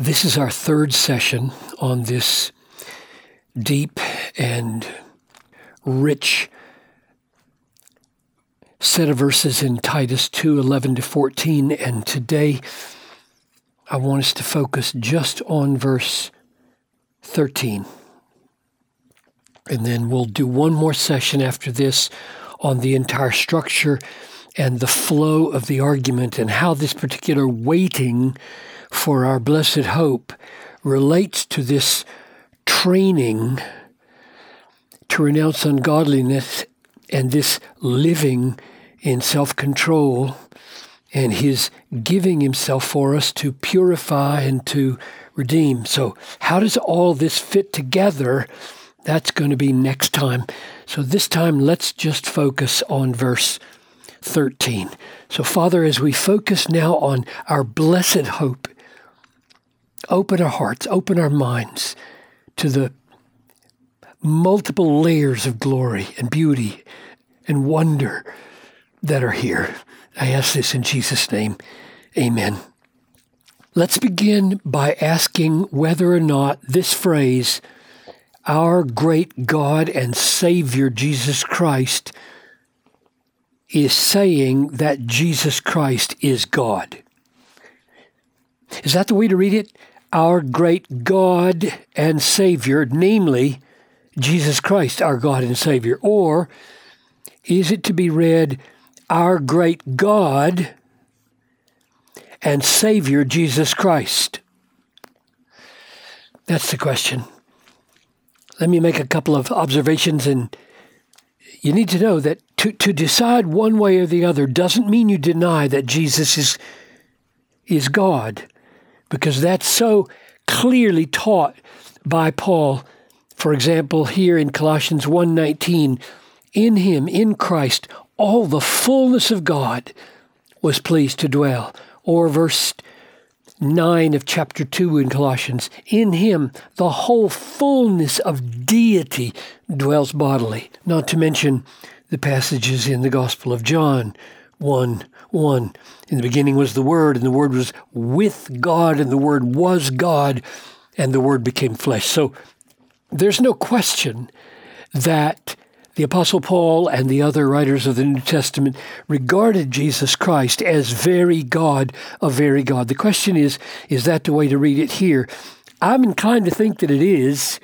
This is our third session on this deep and rich set of verses in Titus 2 11 to 14. And today I want us to focus just on verse 13. And then we'll do one more session after this on the entire structure and the flow of the argument and how this particular waiting for our blessed hope relates to this training to renounce ungodliness and this living in self control and his giving himself for us to purify and to redeem. So, how does all this fit together? That's going to be next time. So, this time, let's just focus on verse 13. So, Father, as we focus now on our blessed hope open our hearts, open our minds to the multiple layers of glory and beauty and wonder that are here. I ask this in Jesus' name. Amen. Let's begin by asking whether or not this phrase, our great God and Savior Jesus Christ, is saying that Jesus Christ is God. Is that the way to read it? Our great God and Savior, namely Jesus Christ, our God and Savior? Or is it to be read, our great God and Savior, Jesus Christ? That's the question. Let me make a couple of observations, and you need to know that to, to decide one way or the other doesn't mean you deny that Jesus is, is God because that's so clearly taught by Paul. For example, here in Colossians 1:19, in him, in Christ, all the fullness of God was pleased to dwell. Or verse 9 of chapter 2 in Colossians, in him the whole fullness of deity dwells bodily. Not to mention the passages in the Gospel of John 1 1. In the beginning was the Word, and the Word was with God, and the Word was God, and the Word became flesh. So there's no question that the Apostle Paul and the other writers of the New Testament regarded Jesus Christ as very God a very God. The question is, is that the way to read it here? I'm inclined to think that it is,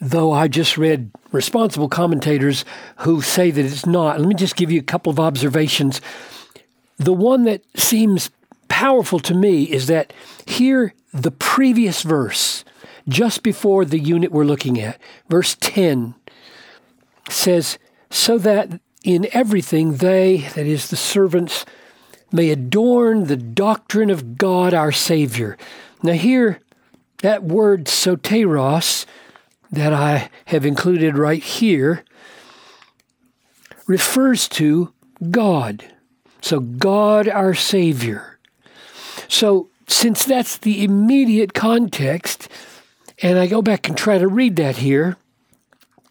though I just read responsible commentators who say that it's not. Let me just give you a couple of observations the one that seems powerful to me is that here, the previous verse, just before the unit we're looking at, verse 10, says, So that in everything they, that is, the servants, may adorn the doctrine of God our Savior. Now, here, that word soteros that I have included right here refers to God. So, God our Savior. So, since that's the immediate context, and I go back and try to read that here,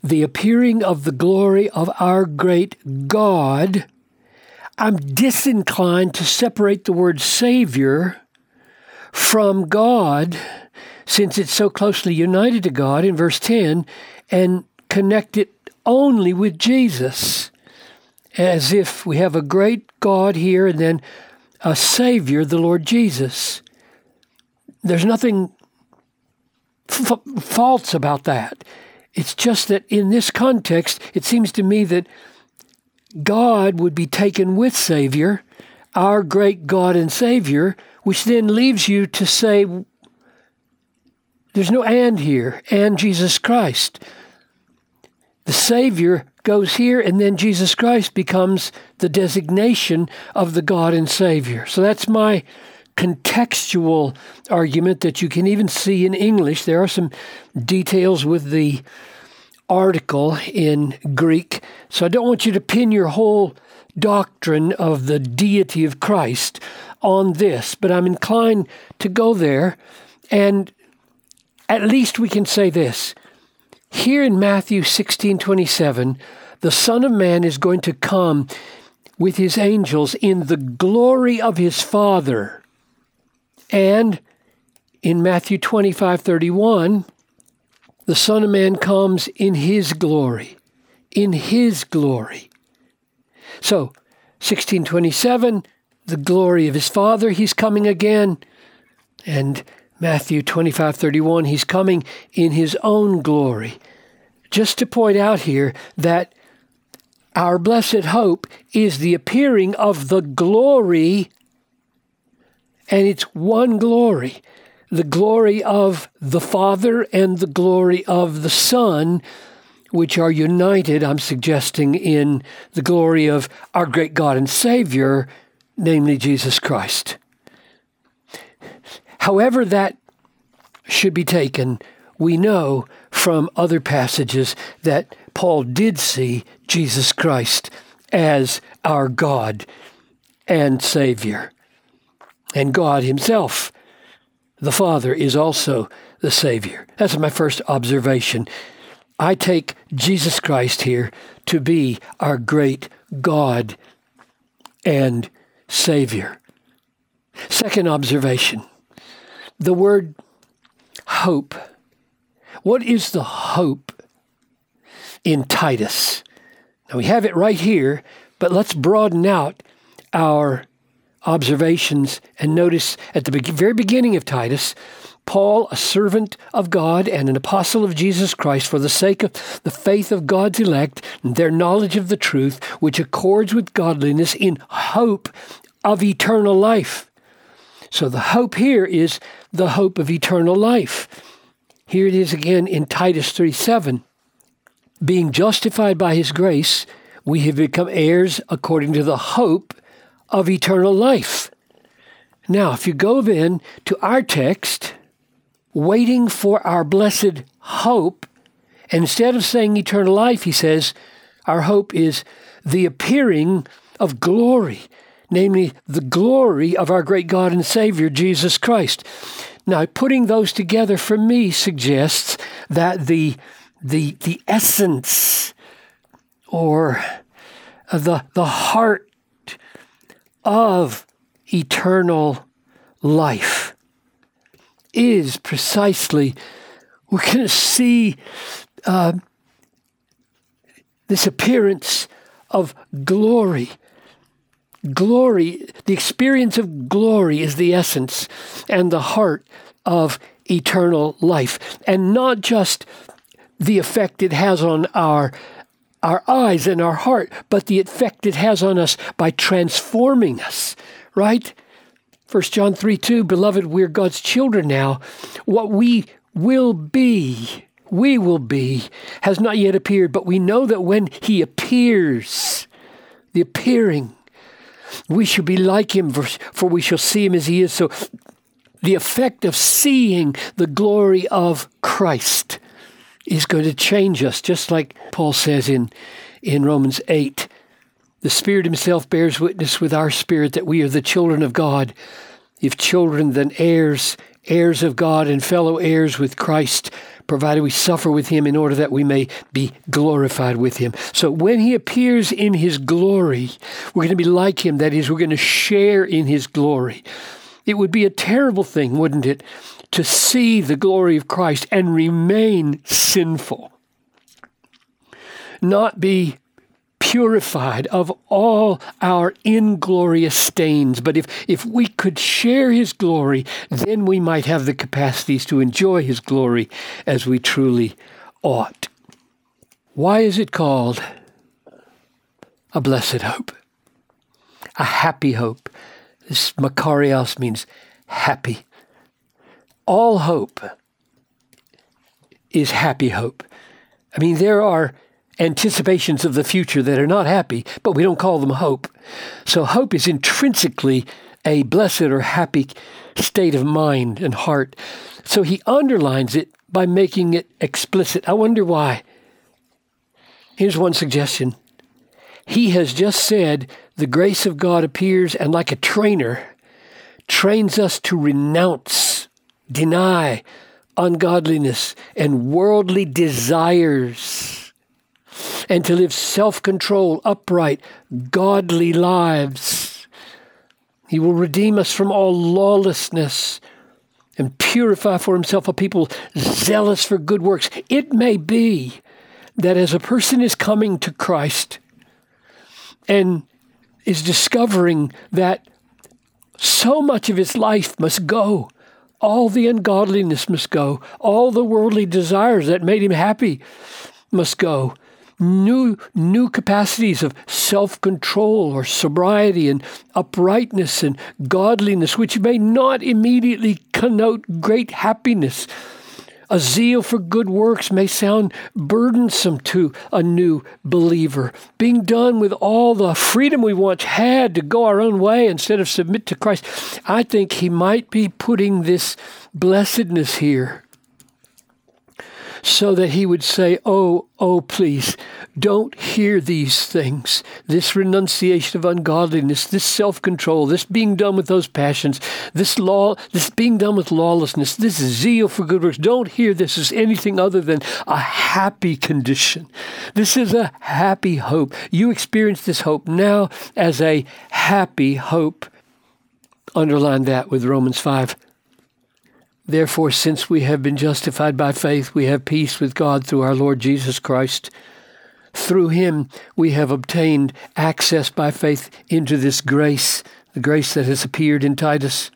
the appearing of the glory of our great God, I'm disinclined to separate the word Savior from God, since it's so closely united to God in verse 10, and connect it only with Jesus as if we have a great God here and then a Savior, the Lord Jesus. There's nothing f- false about that. It's just that in this context, it seems to me that God would be taken with Savior, our great God and Savior, which then leaves you to say, there's no and here, and Jesus Christ. The Savior goes here, and then Jesus Christ becomes the designation of the God and Savior. So that's my contextual argument that you can even see in English. There are some details with the article in Greek. So I don't want you to pin your whole doctrine of the deity of Christ on this, but I'm inclined to go there. And at least we can say this here in Matthew 16 27, the Son of Man is going to come with his angels in the glory of his Father and in Matthew 25 31, the Son of Man comes in his glory. In his glory. So, 1627, the glory of his Father, he's coming again. And Matthew 25 31, he's coming in his own glory. Just to point out here that our blessed hope is the appearing of the glory, and it's one glory the glory of the Father and the glory of the Son, which are united, I'm suggesting, in the glory of our great God and Savior, namely Jesus Christ. However, that should be taken, we know from other passages that Paul did see Jesus Christ as our God and Savior. And God Himself, the Father, is also the Savior. That's my first observation. I take Jesus Christ here to be our great God and Savior. Second observation the word hope. What is the hope in Titus? Now we have it right here, but let's broaden out our observations and notice at the very beginning of Titus, Paul, a servant of God and an apostle of Jesus Christ, for the sake of the faith of God's elect and their knowledge of the truth, which accords with godliness in hope of eternal life. So the hope here is the hope of eternal life. Here it is again in Titus 3 7. Being justified by his grace, we have become heirs according to the hope of eternal life. Now, if you go then to our text, waiting for our blessed hope, and instead of saying eternal life, he says, our hope is the appearing of glory, namely the glory of our great God and Savior, Jesus Christ. Now, putting those together for me suggests that the, the, the essence or the, the heart of eternal life is precisely, we're going to see uh, this appearance of glory glory, the experience of glory is the essence and the heart of eternal life. And not just the effect it has on our our eyes and our heart, but the effect it has on us by transforming us, right? 1 John 3 2, beloved, we're God's children now. What we will be, we will be, has not yet appeared, but we know that when He appears, the appearing we shall be like him, for we shall see him as he is. So, the effect of seeing the glory of Christ is going to change us, just like Paul says in, in Romans 8. The Spirit Himself bears witness with our spirit that we are the children of God. If children, then heirs, heirs of God, and fellow heirs with Christ provided we suffer with him in order that we may be glorified with him. So when he appears in his glory, we're going to be like him. That is, we're going to share in his glory. It would be a terrible thing, wouldn't it, to see the glory of Christ and remain sinful, not be purified of all our inglorious stains. But if, if we could share his glory, then we might have the capacities to enjoy his glory as we truly ought. Why is it called a blessed hope? A happy hope. This Makarios means happy. All hope is happy hope. I mean, there are anticipations of the future that are not happy, but we don't call them hope. So hope is intrinsically a blessed or happy state of mind and heart. So he underlines it by making it explicit. I wonder why. Here's one suggestion. He has just said the grace of God appears and, like a trainer, trains us to renounce, deny ungodliness and worldly desires and to live self control, upright, godly lives. He will redeem us from all lawlessness and purify for himself a people zealous for good works. It may be that as a person is coming to Christ and is discovering that so much of his life must go, all the ungodliness must go, all the worldly desires that made him happy must go, new new capacities of self-control or sobriety and uprightness and godliness which may not immediately connote great happiness a zeal for good works may sound burdensome to a new believer. Being done with all the freedom we once had to go our own way instead of submit to Christ, I think he might be putting this blessedness here so that he would say, Oh, oh, please, don't hear these things. This renunciation of ungodliness, this self control, this being done with those passions, this law, this being done with lawlessness, this zeal for good works. Don't hear this as anything other than a happy condition. This is a happy hope. You experience this hope now as a happy hope. Underline that with Romans 5. Therefore, since we have been justified by faith, we have peace with God through our Lord Jesus Christ. Through him, we have obtained access by faith into this grace, the grace that has appeared in Titus,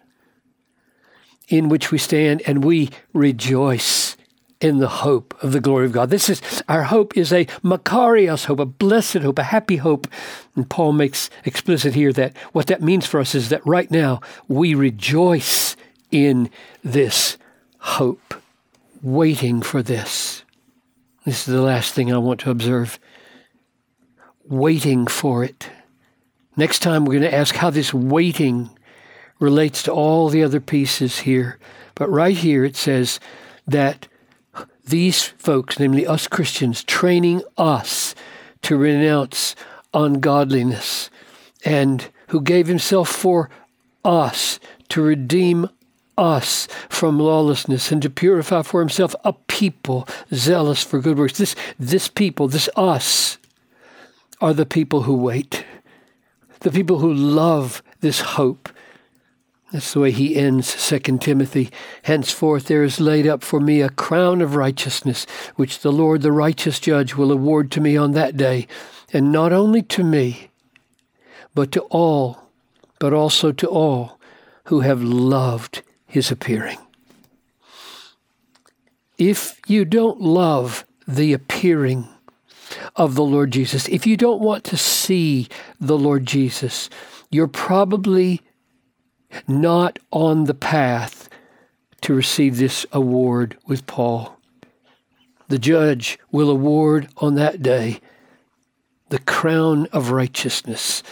in which we stand and we rejoice in the hope of the glory of God. This is our hope is a Makarios hope, a blessed hope, a happy hope. And Paul makes explicit here that what that means for us is that right now we rejoice in this hope, waiting for this. This is the last thing I want to observe. Waiting for it. Next time, we're going to ask how this waiting relates to all the other pieces here. But right here, it says that these folks, namely us Christians, training us to renounce ungodliness, and who gave himself for us to redeem us from lawlessness and to purify for himself a people zealous for good works. This, this people, this us, are the people who wait, the people who love this hope. That's the way he ends 2 Timothy. Henceforth there is laid up for me a crown of righteousness, which the Lord, the righteous judge, will award to me on that day, and not only to me, but to all, but also to all who have loved his appearing. If you don't love the appearing of the Lord Jesus, if you don't want to see the Lord Jesus, you're probably not on the path to receive this award with Paul. The judge will award on that day the crown of righteousness.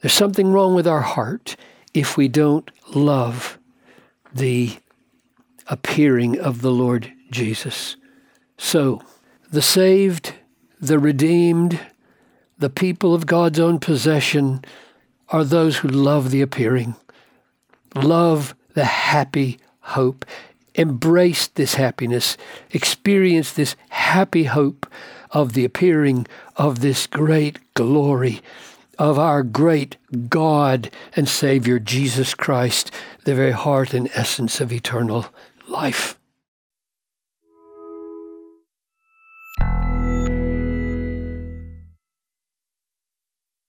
There's something wrong with our heart if we don't love the appearing of the Lord Jesus. So, the saved, the redeemed, the people of God's own possession are those who love the appearing, love the happy hope, embrace this happiness, experience this happy hope of the appearing of this great glory of our great God and Savior Jesus Christ, the very heart and essence of eternal life.